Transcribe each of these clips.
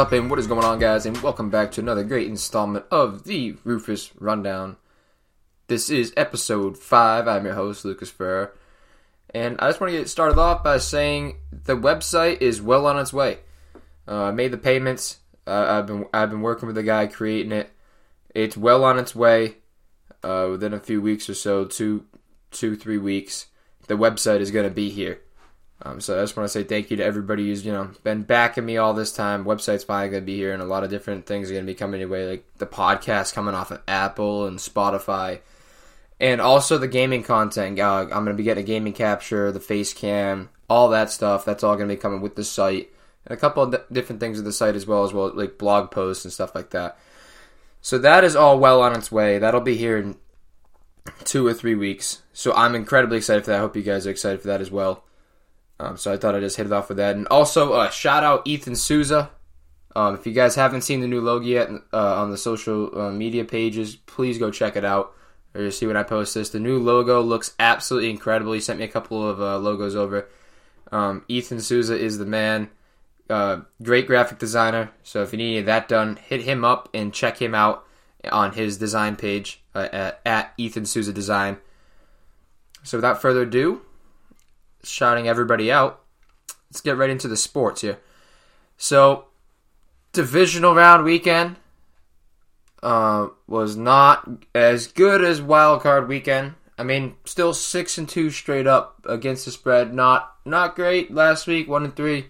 up and what is going on, guys? And welcome back to another great installment of the Rufus Rundown. This is episode 5. I'm your host, Lucas Ferrer. And I just want to get started off by saying the website is well on its way. Uh, I made the payments. Uh, I've been I've been working with the guy creating it. It's well on its way. Uh, within a few weeks or so, two, two, three weeks, the website is going to be here. Um, so I just want to say thank you to everybody who's you know been backing me all this time. Website's probably going to be here, and a lot of different things are going to be coming your way, like the podcast coming off of Apple and Spotify, and also the gaming content. Uh, I'm going to be getting a gaming capture, the face cam, all that stuff. That's all going to be coming with the site, and a couple of different things with the site as well, as well like blog posts and stuff like that. So that is all well on its way. That'll be here in two or three weeks. So I'm incredibly excited for that. I hope you guys are excited for that as well. Um, so I thought I'd just hit it off with that. And also, uh, shout out Ethan Souza. Um, if you guys haven't seen the new logo yet uh, on the social uh, media pages, please go check it out or see when I post this. The new logo looks absolutely incredible. He sent me a couple of uh, logos over. Um, Ethan Souza is the man. Uh, great graphic designer. So if you need that done, hit him up and check him out on his design page uh, at, at Ethan Souza Design. So without further ado, shouting everybody out, let's get right into the sports here. So, divisional round weekend uh, was not as good as wild card weekend. I mean, still six and two straight up against the spread. Not not great last week. One and three.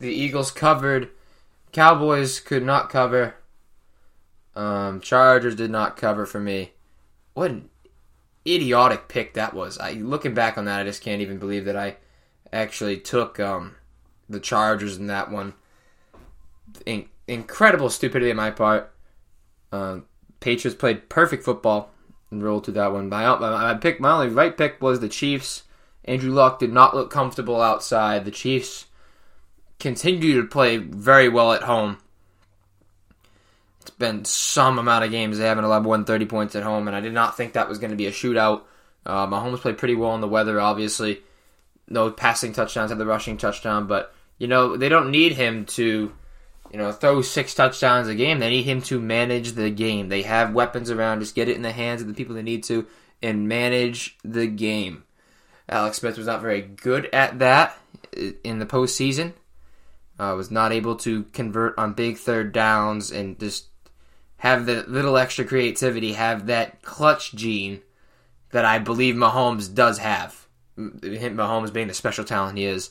The Eagles covered. Cowboys could not cover. Um, Chargers did not cover for me. What an idiotic pick that was. I looking back on that, I just can't even believe that I actually took um, the Chargers in that one. In- incredible stupidity on my part. Um, Patriots played perfect football and rolled through that one. My, my, my pick, my only right pick was the Chiefs. Andrew Luck did not look comfortable outside. The Chiefs continue to play very well at home. Been some amount of games they haven't allowed more than 30 points at home, and I did not think that was going to be a shootout. Uh, Mahomes played pretty well in the weather, obviously. No passing touchdowns, had the rushing touchdown, but, you know, they don't need him to, you know, throw six touchdowns a game. They need him to manage the game. They have weapons around, just get it in the hands of the people they need to, and manage the game. Alex Smith was not very good at that in the postseason. Uh, was not able to convert on big third downs and just have the little extra creativity, have that clutch gene that I believe Mahomes does have. Mahomes being the special talent he is.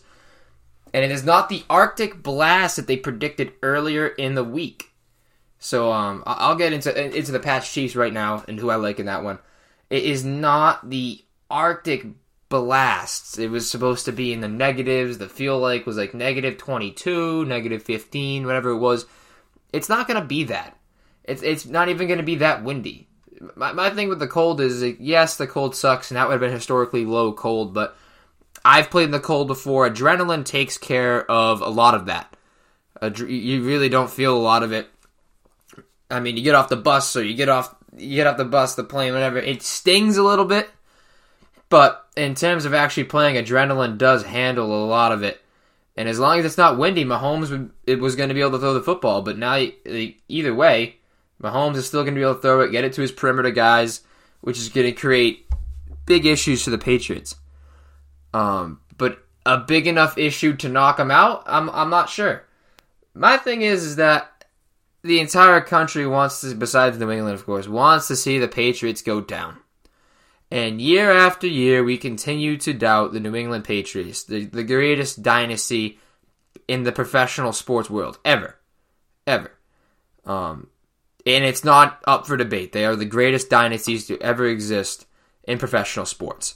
And it is not the Arctic blast that they predicted earlier in the week. So um, I'll get into into the Pats Chiefs right now and who I like in that one. It is not the Arctic blasts. It was supposed to be in the negatives. The feel like was like negative 22, negative 15, whatever it was. It's not going to be that. It's it's not even going to be that windy. My, my thing with the cold is, yes, the cold sucks, and that would have been historically low cold, but I've played in the cold before. Adrenaline takes care of a lot of that. You really don't feel a lot of it. I mean, you get off the bus, so you get off you get off the bus, the plane, whatever. It stings a little bit, but in terms of actually playing, adrenaline does handle a lot of it. And as long as it's not windy, Mahomes would, it was going to be able to throw the football. But now, either way, Mahomes is still going to be able to throw it, get it to his perimeter guys, which is going to create big issues for the Patriots. Um, but a big enough issue to knock them out, I'm I'm not sure. My thing is is that the entire country wants to, besides New England, of course, wants to see the Patriots go down. And year after year, we continue to doubt the New England Patriots, the, the greatest dynasty in the professional sports world ever, ever. Um, and it's not up for debate. They are the greatest dynasties to ever exist in professional sports.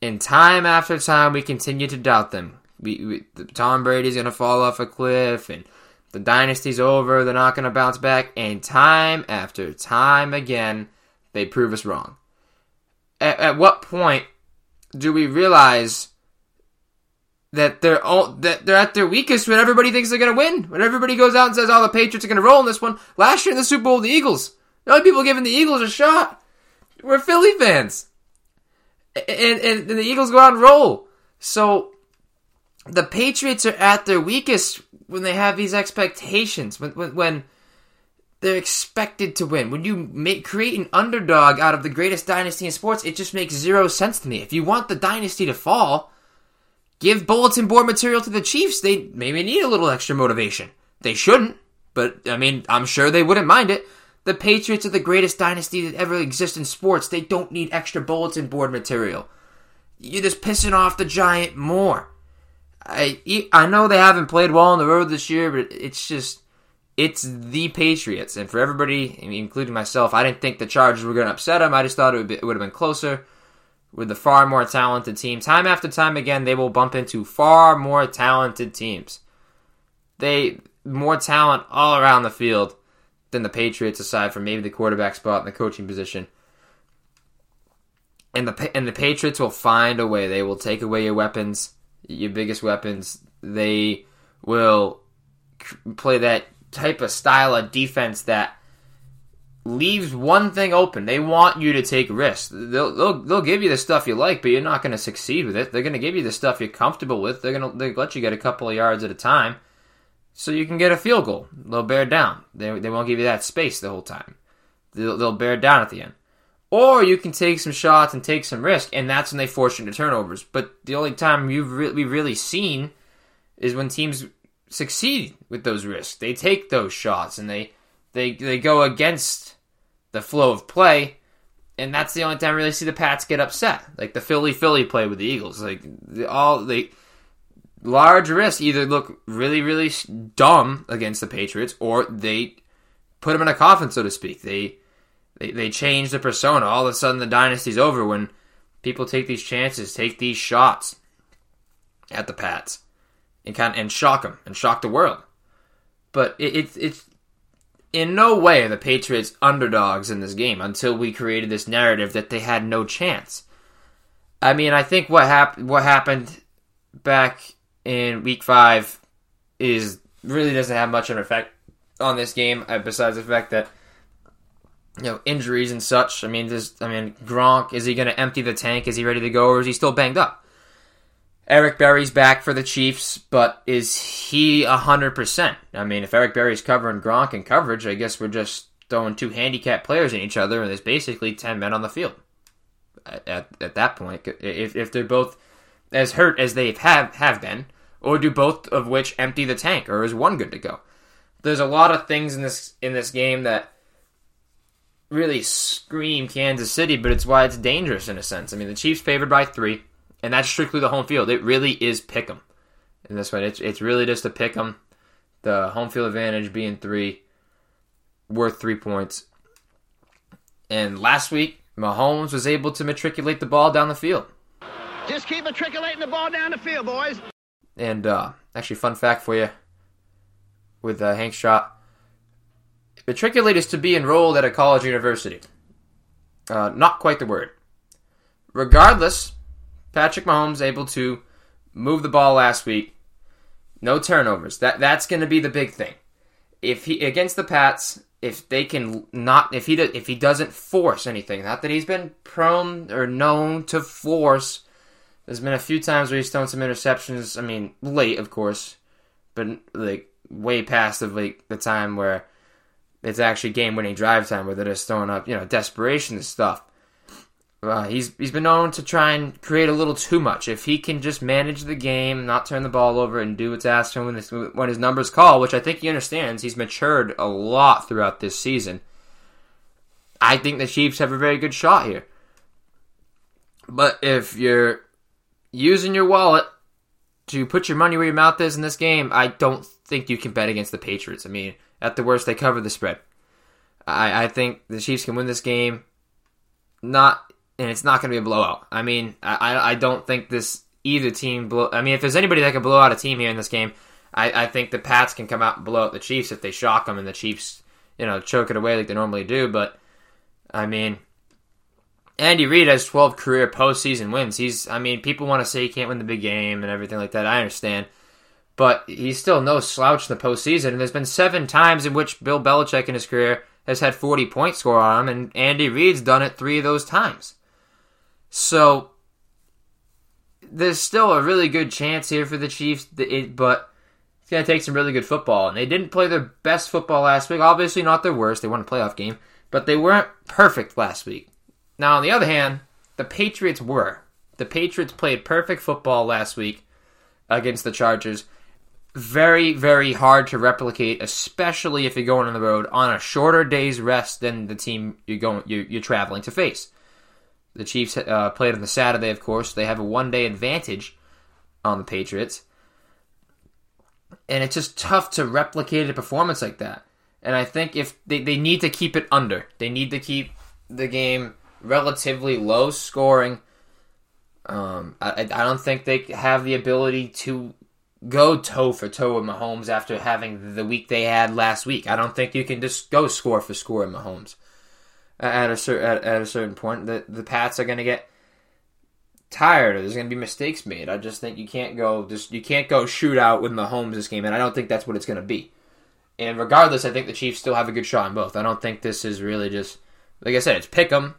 And time after time, we continue to doubt them. We, we Tom Brady's going to fall off a cliff, and the dynasty's over. They're not going to bounce back. And time after time again, they prove us wrong. At, at what point do we realize that they're all that they're at their weakest when everybody thinks they're going to win? When everybody goes out and says, "Oh, the Patriots are going to roll in this one." Last year in the Super Bowl, the Eagles. The only people giving the Eagles a shot were Philly fans, and and, and the Eagles go out and roll. So the Patriots are at their weakest when they have these expectations. When when, when they're expected to win. When you make create an underdog out of the greatest dynasty in sports, it just makes zero sense to me. If you want the dynasty to fall, give bulletin board material to the Chiefs. They maybe need a little extra motivation. They shouldn't, but I mean, I'm sure they wouldn't mind it. The Patriots are the greatest dynasty that ever exists in sports. They don't need extra bulletin board material. You're just pissing off the Giant more. I I know they haven't played well on the road this year, but it's just it's the Patriots, and for everybody, including myself, I didn't think the Chargers were going to upset them. I just thought it would, be, it would have been closer with the far more talented team. Time after time again, they will bump into far more talented teams. They more talent all around the field than the Patriots, aside from maybe the quarterback spot and the coaching position. And the and the Patriots will find a way. They will take away your weapons, your biggest weapons. They will play that type of style of defense that leaves one thing open. They want you to take risks. They'll they'll, they'll give you the stuff you like, but you're not going to succeed with it. They're going to give you the stuff you're comfortable with. They're going to they let you get a couple of yards at a time, so you can get a field goal. They'll bear down. They they won't give you that space the whole time. They'll, they'll bear down at the end. Or you can take some shots and take some risk, and that's when they force you into turnovers. But the only time you've re- we've really seen is when teams succeed with those risks. They take those shots and they they they go against the flow of play, and that's the only time I really see the Pats get upset. Like the Philly Philly play with the Eagles. Like all they large risks either look really really dumb against the Patriots or they put them in a coffin, so to speak. They they they change the persona. All of a sudden, the dynasty's over when people take these chances, take these shots at the Pats and kind of, and shock them and shock the world. But it, it, it's in no way the Patriots underdogs in this game until we created this narrative that they had no chance. I mean, I think what happened what happened back in Week Five is really doesn't have much of an effect on this game, uh, besides the fact that you know injuries and such. I mean, this. I mean, Gronk is he going to empty the tank? Is he ready to go, or is he still banged up? Eric Berry's back for the Chiefs, but is he 100%? I mean, if Eric Berry's covering Gronk in coverage, I guess we're just throwing two handicapped players in each other, and there's basically 10 men on the field at, at, at that point. If, if they're both as hurt as they have, have been, or do both of which empty the tank, or is one good to go? There's a lot of things in this in this game that really scream Kansas City, but it's why it's dangerous in a sense. I mean, the Chiefs favored by three and that's strictly the home field. It really is pick 'em in this one. It's it's really just a pick 'em. The home field advantage being three, worth three points. And last week, Mahomes was able to matriculate the ball down the field. Just keep matriculating the ball down the field, boys. And uh, actually, fun fact for you with uh, Hank Stram. Matriculate is to be enrolled at a college university. Uh, not quite the word. Regardless, Patrick Mahomes able to move the ball last week. No turnovers. That that's going to be the big thing. If he against the Pats, if they can not if he if he doesn't force anything, not that he's been prone or known to force. There's been a few times where he's thrown some interceptions. I mean, late, of course, but like way past of like the time where it's actually game-winning drive time, where they're just throwing up, you know, desperation and stuff. Uh, he's he's been known to try and create a little too much. If he can just manage the game, not turn the ball over, and do what's asked him when, this, when his numbers call, which I think he understands, he's matured a lot throughout this season. I think the Chiefs have a very good shot here. But if you're using your wallet to put your money where your mouth is in this game, I don't think you can bet against the Patriots. I mean, at the worst, they cover the spread. I, I think the Chiefs can win this game. Not and it's not going to be a blowout. I mean, I, I don't think this either team blow. I mean, if there's anybody that can blow out a team here in this game, I, I think the Pats can come out and blow out the Chiefs if they shock them and the Chiefs, you know, choke it away like they normally do. But I mean, Andy Reid has 12 career postseason wins. He's, I mean, people want to say he can't win the big game and everything like that. I understand. But he's still no slouch in the postseason. And there's been seven times in which Bill Belichick in his career has had 40 points score on him, and Andy Reid's done it three of those times. So there's still a really good chance here for the Chiefs, but it's going to take some really good football. And they didn't play their best football last week. Obviously, not their worst. They won a playoff game, but they weren't perfect last week. Now, on the other hand, the Patriots were. The Patriots played perfect football last week against the Chargers. Very, very hard to replicate, especially if you're going on the road on a shorter day's rest than the team you're going you're, you're traveling to face. The Chiefs uh, played on the Saturday, of course. They have a one day advantage on the Patriots. And it's just tough to replicate a performance like that. And I think if they, they need to keep it under, they need to keep the game relatively low scoring. Um, I, I don't think they have the ability to go toe for toe with Mahomes after having the week they had last week. I don't think you can just go score for score with Mahomes at a certain at, at a certain point. The the Pats are going to get tired. Or there's going to be mistakes made. I just think you can't go just you can't go shoot out with Mahomes this game, and I don't think that's what it's going to be. And regardless, I think the Chiefs still have a good shot in both. I don't think this is really just like I said, it's pick 'em,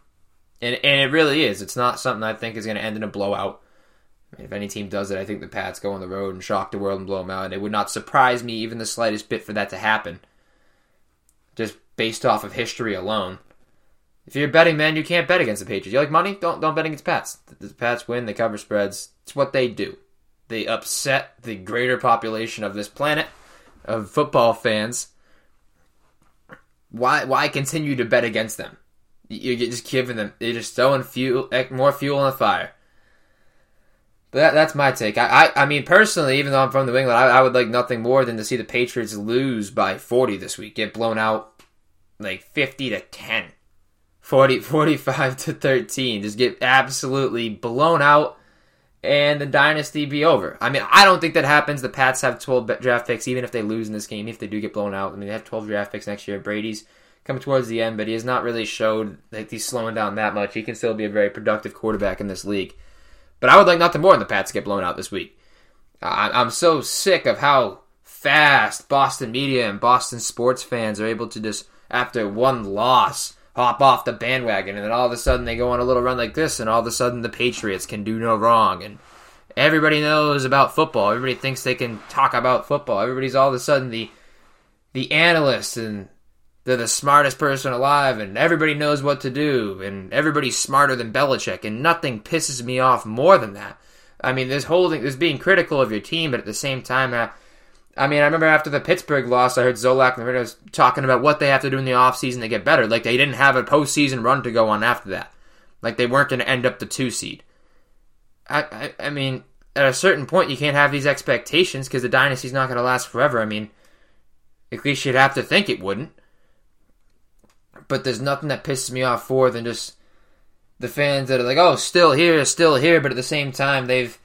and and it really is. It's not something I think is going to end in a blowout. If any team does it, I think the Pats go on the road and shock the world and blow them out. And it would not surprise me even the slightest bit for that to happen, just based off of history alone. If you're a betting man, you can't bet against the Patriots. You like money? Don't don't bet against Pats. The Pats win. They cover spreads. It's what they do. They upset the greater population of this planet of football fans. Why why continue to bet against them? You're just giving them. You're just throwing fuel more fuel on the fire. But that, that's my take. I, I, I mean, personally, even though I'm from New England, I, I would like nothing more than to see the Patriots lose by 40 this week, get blown out like 50 to 10, 40, 45 to 13, just get absolutely blown out, and the dynasty be over. I mean, I don't think that happens. The Pats have 12 draft picks, even if they lose in this game, if they do get blown out. I mean, they have 12 draft picks next year. Brady's coming towards the end, but he has not really showed that he's slowing down that much. He can still be a very productive quarterback in this league. But I would like nothing more than the Pats get blown out this week. I'm so sick of how fast Boston media and Boston sports fans are able to just, after one loss, hop off the bandwagon, and then all of a sudden they go on a little run like this, and all of a sudden the Patriots can do no wrong, and everybody knows about football. Everybody thinks they can talk about football. Everybody's all of a sudden the the analyst and they're the smartest person alive and everybody knows what to do and everybody's smarter than Belichick and nothing pisses me off more than that. I mean, there's holding, there's being critical of your team, but at the same time, I, I mean, I remember after the Pittsburgh loss, I heard Zolak and the was talking about what they have to do in the offseason to get better. Like they didn't have a postseason run to go on after that. Like they weren't going to end up the two seed. I, I, I mean, at a certain point, you can't have these expectations because the dynasty's not going to last forever. I mean, at least you'd have to think it wouldn't but there's nothing that pisses me off more than just the fans that are like, "Oh, still here, still here," but at the same time, they've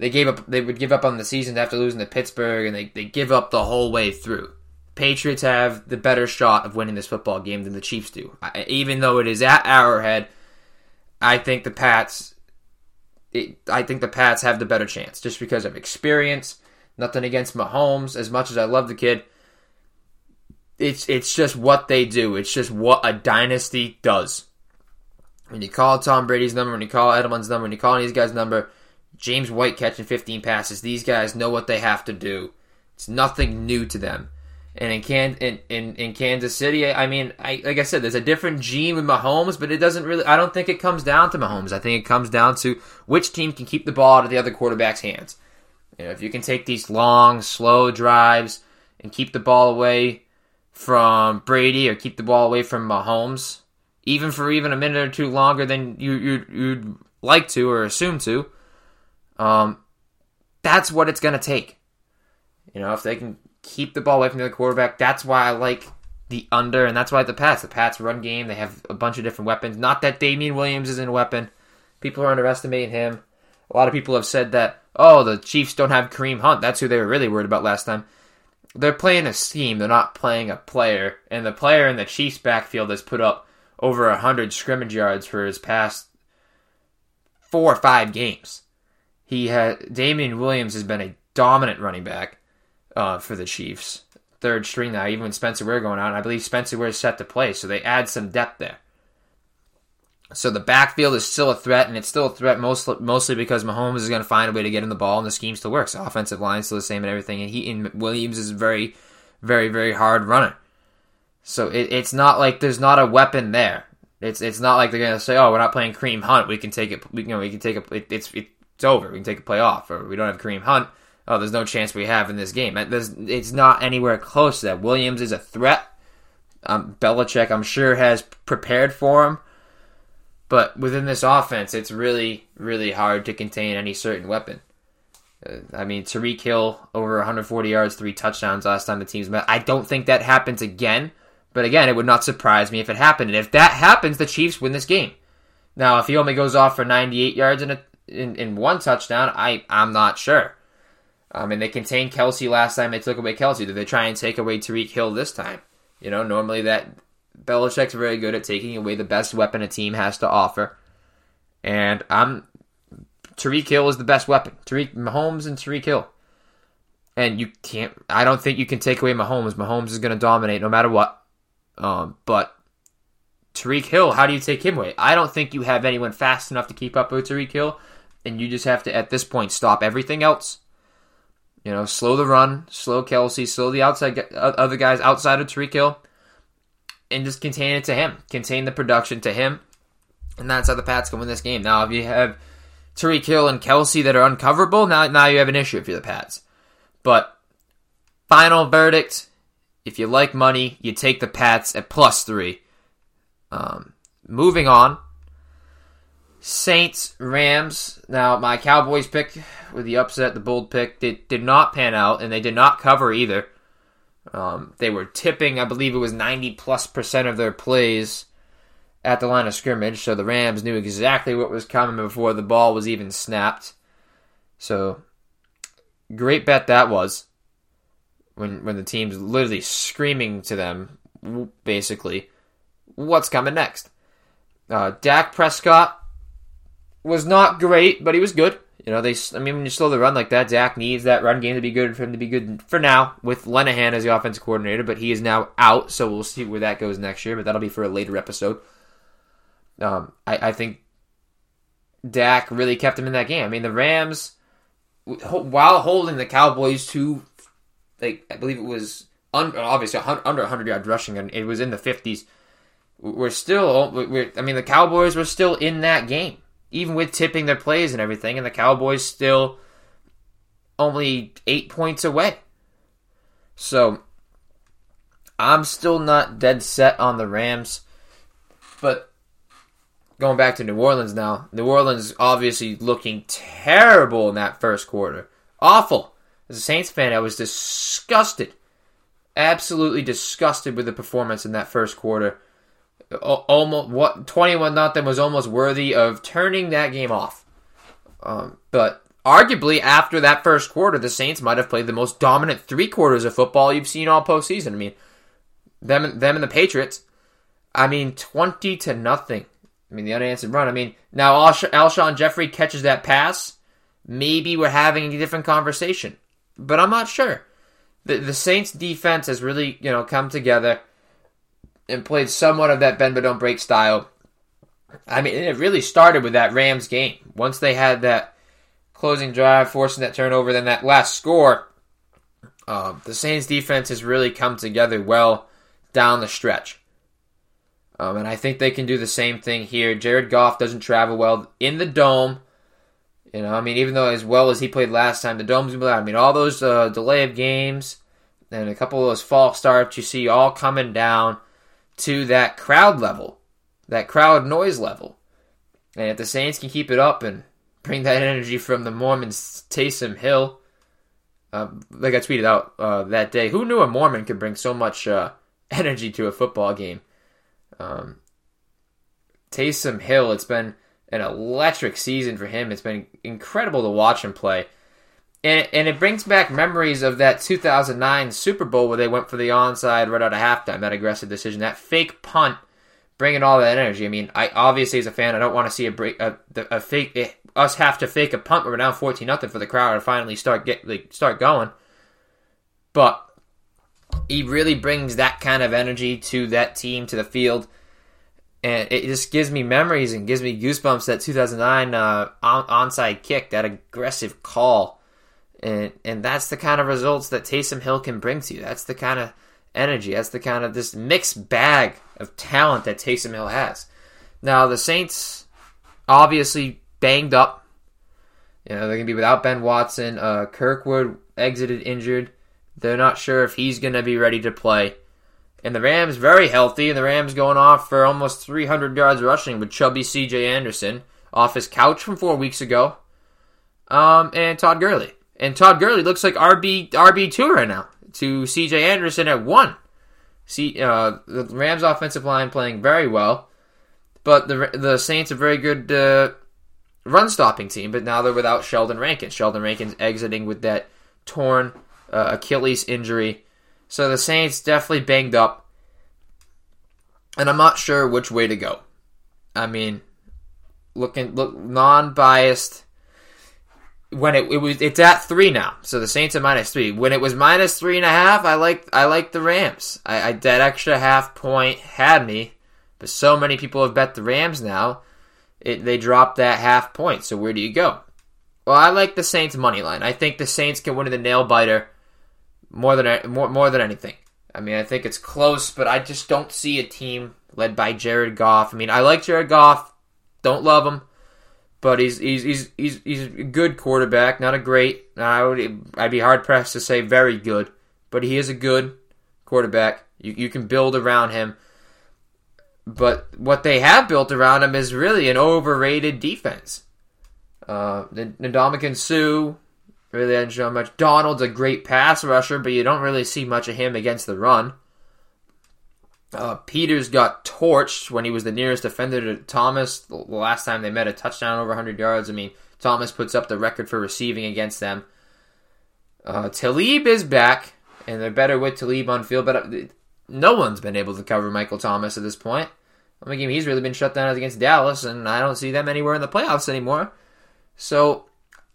they gave up. They would give up on the season after losing to Pittsburgh, and they they give up the whole way through. Patriots have the better shot of winning this football game than the Chiefs do. I, even though it is at Arrowhead, I think the Pats. It, I think the Pats have the better chance just because of experience. Nothing against Mahomes, as much as I love the kid it's it's just what they do. It's just what a dynasty does. When you call Tom Brady's number, when you call Edelman's number, when you call these guys' number, James White catching 15 passes, these guys know what they have to do. It's nothing new to them. And in Can in, in, in Kansas City, I mean, I, like I said, there's a different gene with Mahomes, but it doesn't really. I don't think it comes down to Mahomes. I think it comes down to which team can keep the ball out of the other quarterback's hands. You know, if you can take these long, slow drives and keep the ball away from Brady or keep the ball away from Mahomes, even for even a minute or two longer than you, you you'd like to or assume to. Um, that's what it's going to take. You know, if they can keep the ball away from the quarterback, that's why I like the under, and that's why the Pats. The Pats run game. They have a bunch of different weapons. Not that Damien Williams isn't a weapon. People are underestimating him. A lot of people have said that, oh, the Chiefs don't have Kareem Hunt. That's who they were really worried about last time they're playing a scheme. They're not playing a player. And the player in the Chiefs' backfield has put up over 100 scrimmage yards for his past four or five games. He had Damien Williams has been a dominant running back uh, for the Chiefs. Third string now, even when Spencer Ware going on. I believe Spencer Ware is set to play, so they add some depth there. So the backfield is still a threat, and it's still a threat mostly, mostly because Mahomes is going to find a way to get in the ball, and the scheme still works. The offensive line still the same and everything, and he and Williams is very, very, very hard runner. So it, it's not like there's not a weapon there. It's it's not like they're going to say, "Oh, we're not playing Kareem Hunt. We can take it. We, know, we can take a. It, it's it's over. We can take a play off, or we don't have Kareem Hunt. Oh, there's no chance we have in this game. There's, it's not anywhere close to that. Williams is a threat. Um, Belichick, I'm sure, has prepared for him but within this offense, it's really, really hard to contain any certain weapon. Uh, I mean, Tyreek Hill over 140 yards, three touchdowns last time the teams met. I don't think that happens again. But again, it would not surprise me if it happened. And if that happens, the Chiefs win this game. Now, if he only goes off for 98 yards in, a, in, in one touchdown, I, I'm not sure. I mean, they contained Kelce last time they took away Kelce. Did they try and take away Tyreek Hill this time? You know, normally that Belichick's very good at taking away the best weapon a team has to offer. And I'm Tyreek Hill is the best weapon. Tariq Mahomes and Tyreek Hill. And you can't I don't think you can take away Mahomes. Mahomes is gonna dominate no matter what. Um, but Tyreek Hill, how do you take him away? I don't think you have anyone fast enough to keep up with Tyreek Hill, and you just have to at this point stop everything else. You know, slow the run, slow Kelce, slow the outside other guys outside of Tyreek Hill and just contain it to him, contain the production to him, and that's how the Pats can win this game. Now, if you have Tyreek Hill and Kelce that are uncoverable, now now you have an issue if you're the Pats. But final verdict: if you like money, you take the Pats at plus three. Um, moving on. Saints, Rams. Now, my Cowboys pick with the upset, the bold pick, did, did not pan out, and they did not cover either. Um, they were tipping, I believe it was 90 plus percent of their plays at the line of scrimmage, so the Rams knew exactly what was coming before the ball was even snapped. So, great bet that was. When when the team's literally screaming to them, basically, what's coming next? Uh, Dak Prescott was not great, but he was good. You know, they. I mean, when you slow the run like that, Dak needs that run game to be good for him to be good for now with Linehan as the offensive coordinator. But he is now out, so we'll see where that goes next year. But that'll be for a later episode. Um, I, I think Dak really kept him in that game. I mean, the Rams, while holding the Cowboys to, like I believe it was un, obviously under 100 yards rushing, and it was in the 50s. We're still, we're, I mean, the Cowboys were still in that game even with tipping their plays and everything, and the Cowboys still only eight points away. So I'm still not dead set on the Rams, but going back to New Orleans now, New Orleans obviously looking terrible in that first quarter. Awful. As a Saints fan, I was disgusted. Absolutely disgusted with the performance in that first quarter almost what 21 nothing was almost worthy of turning that game off. Um, but arguably after that first quarter, the Saints might have played the most dominant three quarters of football you've seen all postseason. I mean, them them and the Patriots. I mean, 20 to nothing. I mean, the unanswered run. I mean, now Alshon Jeffery catches that pass. Maybe we're having a different conversation, but I'm not sure. The the Saints defense has really you know come together and played somewhat of that bend but don't break style. I mean, it really started with that Rams game. Once they had that closing drive, forcing that turnover, then that last score, um, the Saints defense has really come together well down the stretch. Um, and I think they can do the same thing here. Jared Goff doesn't travel well in the dome. You know, I mean, even though as well as he played last time, the dome's been I mean, all those uh, delay of games and a couple of those false starts you see all coming down to that crowd level, that crowd noise level. And if the Saints can keep it up and bring that energy from the Mormons, Taysom Hill, uh, like I tweeted out uh, that day, who knew a Mormon could bring so much uh, energy to a football game? Um, Taysom Hill, it's been an electric season for him. It's been incredible to watch him play. And, and it brings back memories of that 2009 Super Bowl where they went for the onside right out of halftime, that aggressive decision, that fake punt, bringing all that energy. I mean, I obviously as a fan, I don't want to see a break, a, a fake, it, eh, us have to fake a punt when we're down 14 nothing for the crowd to finally start get like, start going. But he really brings that kind of energy to that team to the field. and it just gives me memories and gives me goosebumps. That 2009 uh, on- onside kick, that aggressive call, and and that's the kind of results that Taysom Hill can bring to you. That's the kind of energy. That's the kind of this mixed bag of talent that Taysom Hill has. Now the Saints obviously banged up. You know they're gonna be without Ben Watson. Uh, Kirkwood exited injured. They're not sure if he's gonna be ready to play. And the Rams very healthy, and the Rams going off for almost 300 yards rushing with chubby C.J. Anderson off his couch from four weeks ago. Um, and Todd Gurley, and Todd Gurley looks like RB RB two right now to C.J. Anderson at one. See, uh, the Rams offensive line playing very well, but the the Saints a very good uh, run stopping team. But now they're without Sheldon Rankin. Sheldon Rankins exiting with that torn uh, Achilles injury. So the Saints definitely banged up, and I'm not sure which way to go. I mean, looking look non-biased. When it, it was, it's at three now. So the Saints are minus three. When it was minus three and a half, I like I like the Rams. I, I that extra half point had me, but so many people have bet the Rams now. It, they dropped that half point. So where do you go? Well, I like the Saints money line. I think the Saints can win in the nail biter more than more more than anything. I mean, I think it's close, but I just don't see a team led by Jared Goff. I mean, I like Jared Goff, don't love him, but he's he's he's he's, he's a good quarterback, not a great. I would I'd be hard pressed to say very good, but he is a good quarterback. You you can build around him. But what they have built around him is really an overrated defense. Uh, Ndamukong Suh, Really didn't show much. Donald's a great pass rusher, but you don't really see much of him against the run. Uh, Peters got torched when he was the nearest defender to Thomas the last time they met a touchdown over 100 yards. I mean, Thomas puts up the record for receiving against them. Uh, Talib is back, and they're better with Talib on field, but uh, no one's been able to cover Michael Thomas at this point. I mean, he's really been shut down against Dallas, and I don't see them anywhere in the playoffs anymore. So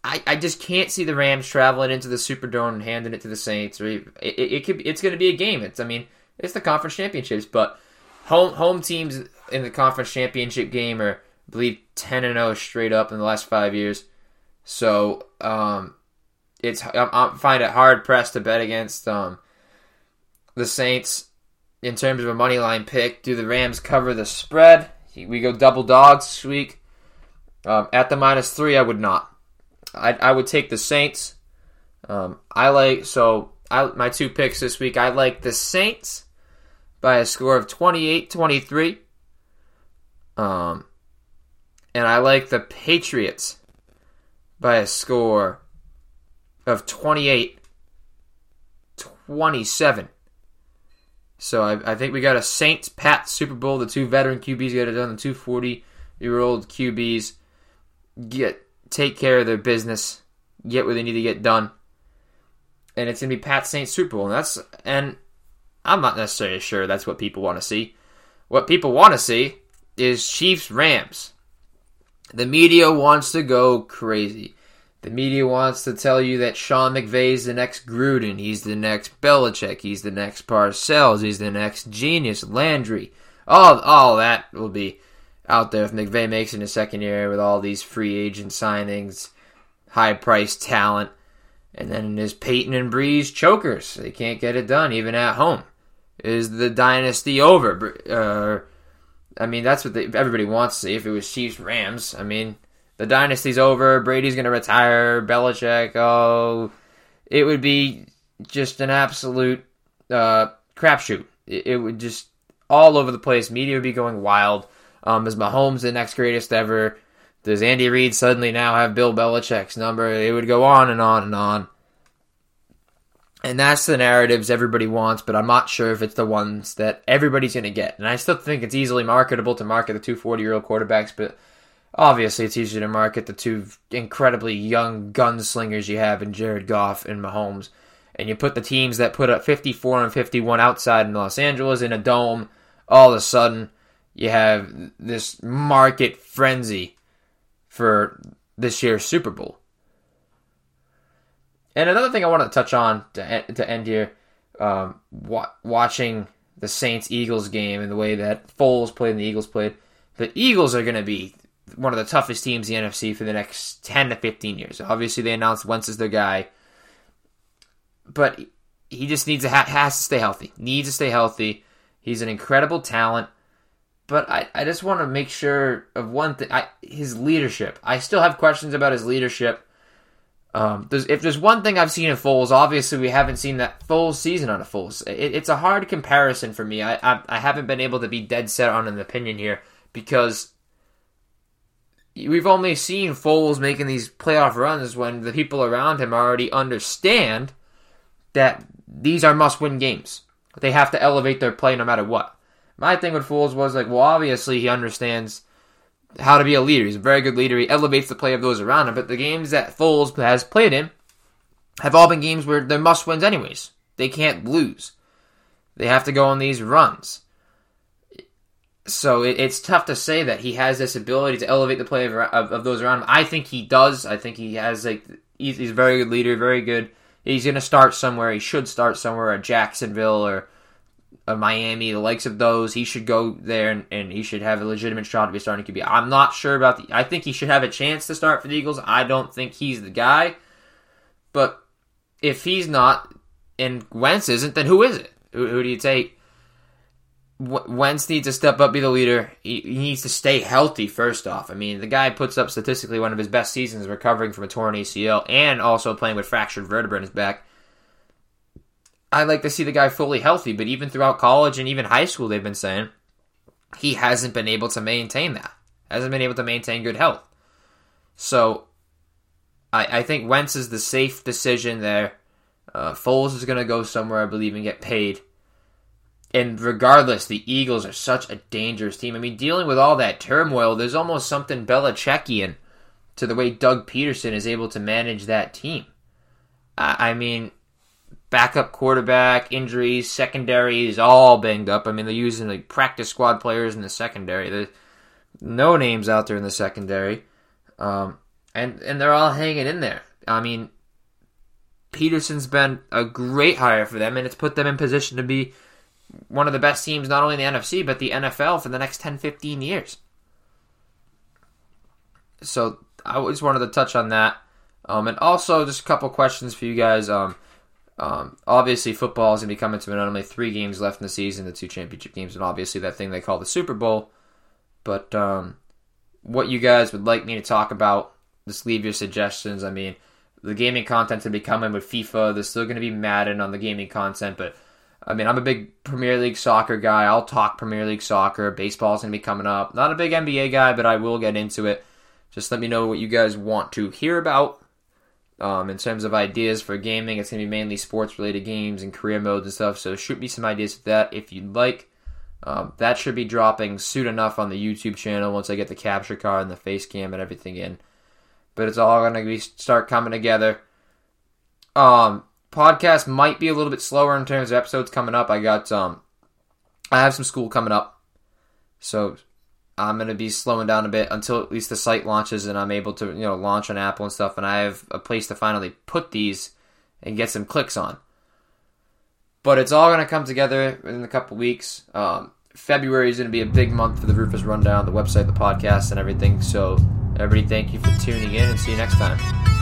I, I just can't see the Rams traveling into the Superdome and handing it to the Saints. Or it, it, it could it's going to be a game. It's I mean it's the conference championships, but home home teams in the conference championship game are I believe ten and zero straight up in the last five years. So um, it's I, I find it hard pressed to bet against um, the Saints in terms of a money line pick. Do the Rams cover the spread? We go double dogs this week. Um, at the minus three, I would not. I, I would take the Saints. Um, I like so I my two picks this week. I like the Saints by a score of 28-23. Um, and I like the Patriots by a score of 28 27. So I, I think we got a Saints Pat Super Bowl. The two veteran QBs get it done. The two 40 year old QBs get take care of their business, get what they need to get done, and it's gonna be Pat Saints Super Bowl. And that's and I'm not necessarily sure that's what people want to see. What people want to see is Chiefs Rams. The media wants to go crazy. The media wants to tell you that Sean McVay is the next Gruden, he's the next Belichick, he's the next Parcells, he's the next genius, Landry. All all that will be out there if McVay makes it in his second year with all these free agent signings, high priced talent, and then his Payton and Brees chokers. They can't get it done even at home. Is the dynasty over? Uh, I mean, that's what they, everybody wants to see. If it was Chiefs Rams, I mean, the dynasty's over. Brady's going to retire. Belichick, oh, it would be just an absolute uh, crapshoot. It, it would just all over the place. Media would be going wild. Um, is Mahomes the next greatest ever? Does Andy Reid suddenly now have Bill Belichick's number? It would go on and on and on. And that's the narratives everybody wants, but I'm not sure if it's the ones that everybody's going to get. And I still think it's easily marketable to market the two 40 year old quarterbacks, but obviously it's easier to market the two incredibly young gunslingers you have in Jared Goff and Mahomes. And you put the teams that put up 54 and 51 outside in Los Angeles in a dome, all of a sudden you have this market frenzy for this year's Super Bowl. And another thing I want to touch on to, to end here, um, wa- watching the Saints Eagles game and the way that Foles played and the Eagles played, the Eagles are going to be one of the toughest teams in the NFC for the next 10 to 15 years. Obviously, they announced Wentz is their guy, but he just needs to ha- has to stay healthy. Needs to stay healthy. He's an incredible talent, but I, I just want to make sure of one thing: his leadership. I still have questions about his leadership. Um, there's, if there's one thing I've seen in Foles, obviously we haven't seen that full season on a Foles. It, it's a hard comparison for me. I, I I haven't been able to be dead set on an opinion here because we've only seen Foles making these playoff runs when the people around him already understand that these are must win games. They have to elevate their play no matter what. My thing with Foles was like, well, obviously he understands how to be a leader. He's a very good leader. He elevates the play of those around him. But the games that Foles has played in have all been games where they're must wins anyways. They can't lose. They have to go on these runs. So it, it's tough to say that he has this ability to elevate the play of, of, of those around him. I think he does. I think he has like he's, he's a very good leader, very good he's going to start somewhere. He should start somewhere at Jacksonville or a Miami, the likes of those. He should go there and, and he should have a legitimate shot to be starting QB. I'm not sure about the. I think he should have a chance to start for the Eagles. I don't think he's the guy. But if he's not and Wentz isn't, then who is it? Who, who do you take? Wentz needs to step up, be the leader. He, he, needs to stay healthy first off. I mean, the guy puts up statistically one of his best seasons recovering from a torn ACL and also playing with fractured vertebra in his back. I like to see the guy fully healthy, but even throughout college and even high school, they've been saying he hasn't been able to maintain that. Hasn't been able to maintain good health. So, I, I think Wentz is the safe decision there. Uh, Foles is going to go somewhere, I believe, and get paid and regardless, the Eagles are such a dangerous team. I mean, dealing with all that turmoil, there's almost something Belichickian to the way Doug Pederson is able to manage that team. I mean, backup quarterback, injuries, secondary is all banged up. I mean, they're using like practice squad players in the secondary. There's no names out there in the secondary, um, and and they're all hanging in there. I mean, Pederson's been a great hire for them, and it's put them in position to be one of the best teams, not only in the NFC, but the NFL for the next 10, 15 years. So I just wanted to touch on that. Um, and also, just a couple questions for you guys. Um, um, obviously, football is going to be coming to an end. Only three games left in the season, the two championship games, and obviously that thing they call the Super Bowl. But um, what you guys would like me to talk about, just leave your suggestions. I mean, the gaming content to be coming with FIFA. There's still going to be Madden on the gaming content, but I mean, I'm a big Premier League soccer guy. I'll talk Premier League soccer. Baseball's going to be coming up. Not a big NBA guy, but I will get into it. Just let me know what you guys want to hear about. Um, in terms of ideas for gaming, it's going to be mainly sports related games and career modes and stuff. So shoot me some ideas for that if you'd like. Um, that should be dropping soon enough on the YouTube channel once I get the capture card and the face cam and everything in. But it's all going to be start coming together. Um, podcast might be a little bit slower in terms of episodes coming up. I got um, I have some school coming up, so I'm gonna be slowing down a bit until at least the site launches and I'm able to you know launch on Apple and stuff, and I have a place to finally put these and get some clicks on. But it's all gonna come together in a couple weeks. Um, February is gonna be a big month for the Rufus Rundown, the website, the podcast, and everything. So everybody, thank you for tuning in, and see you next time.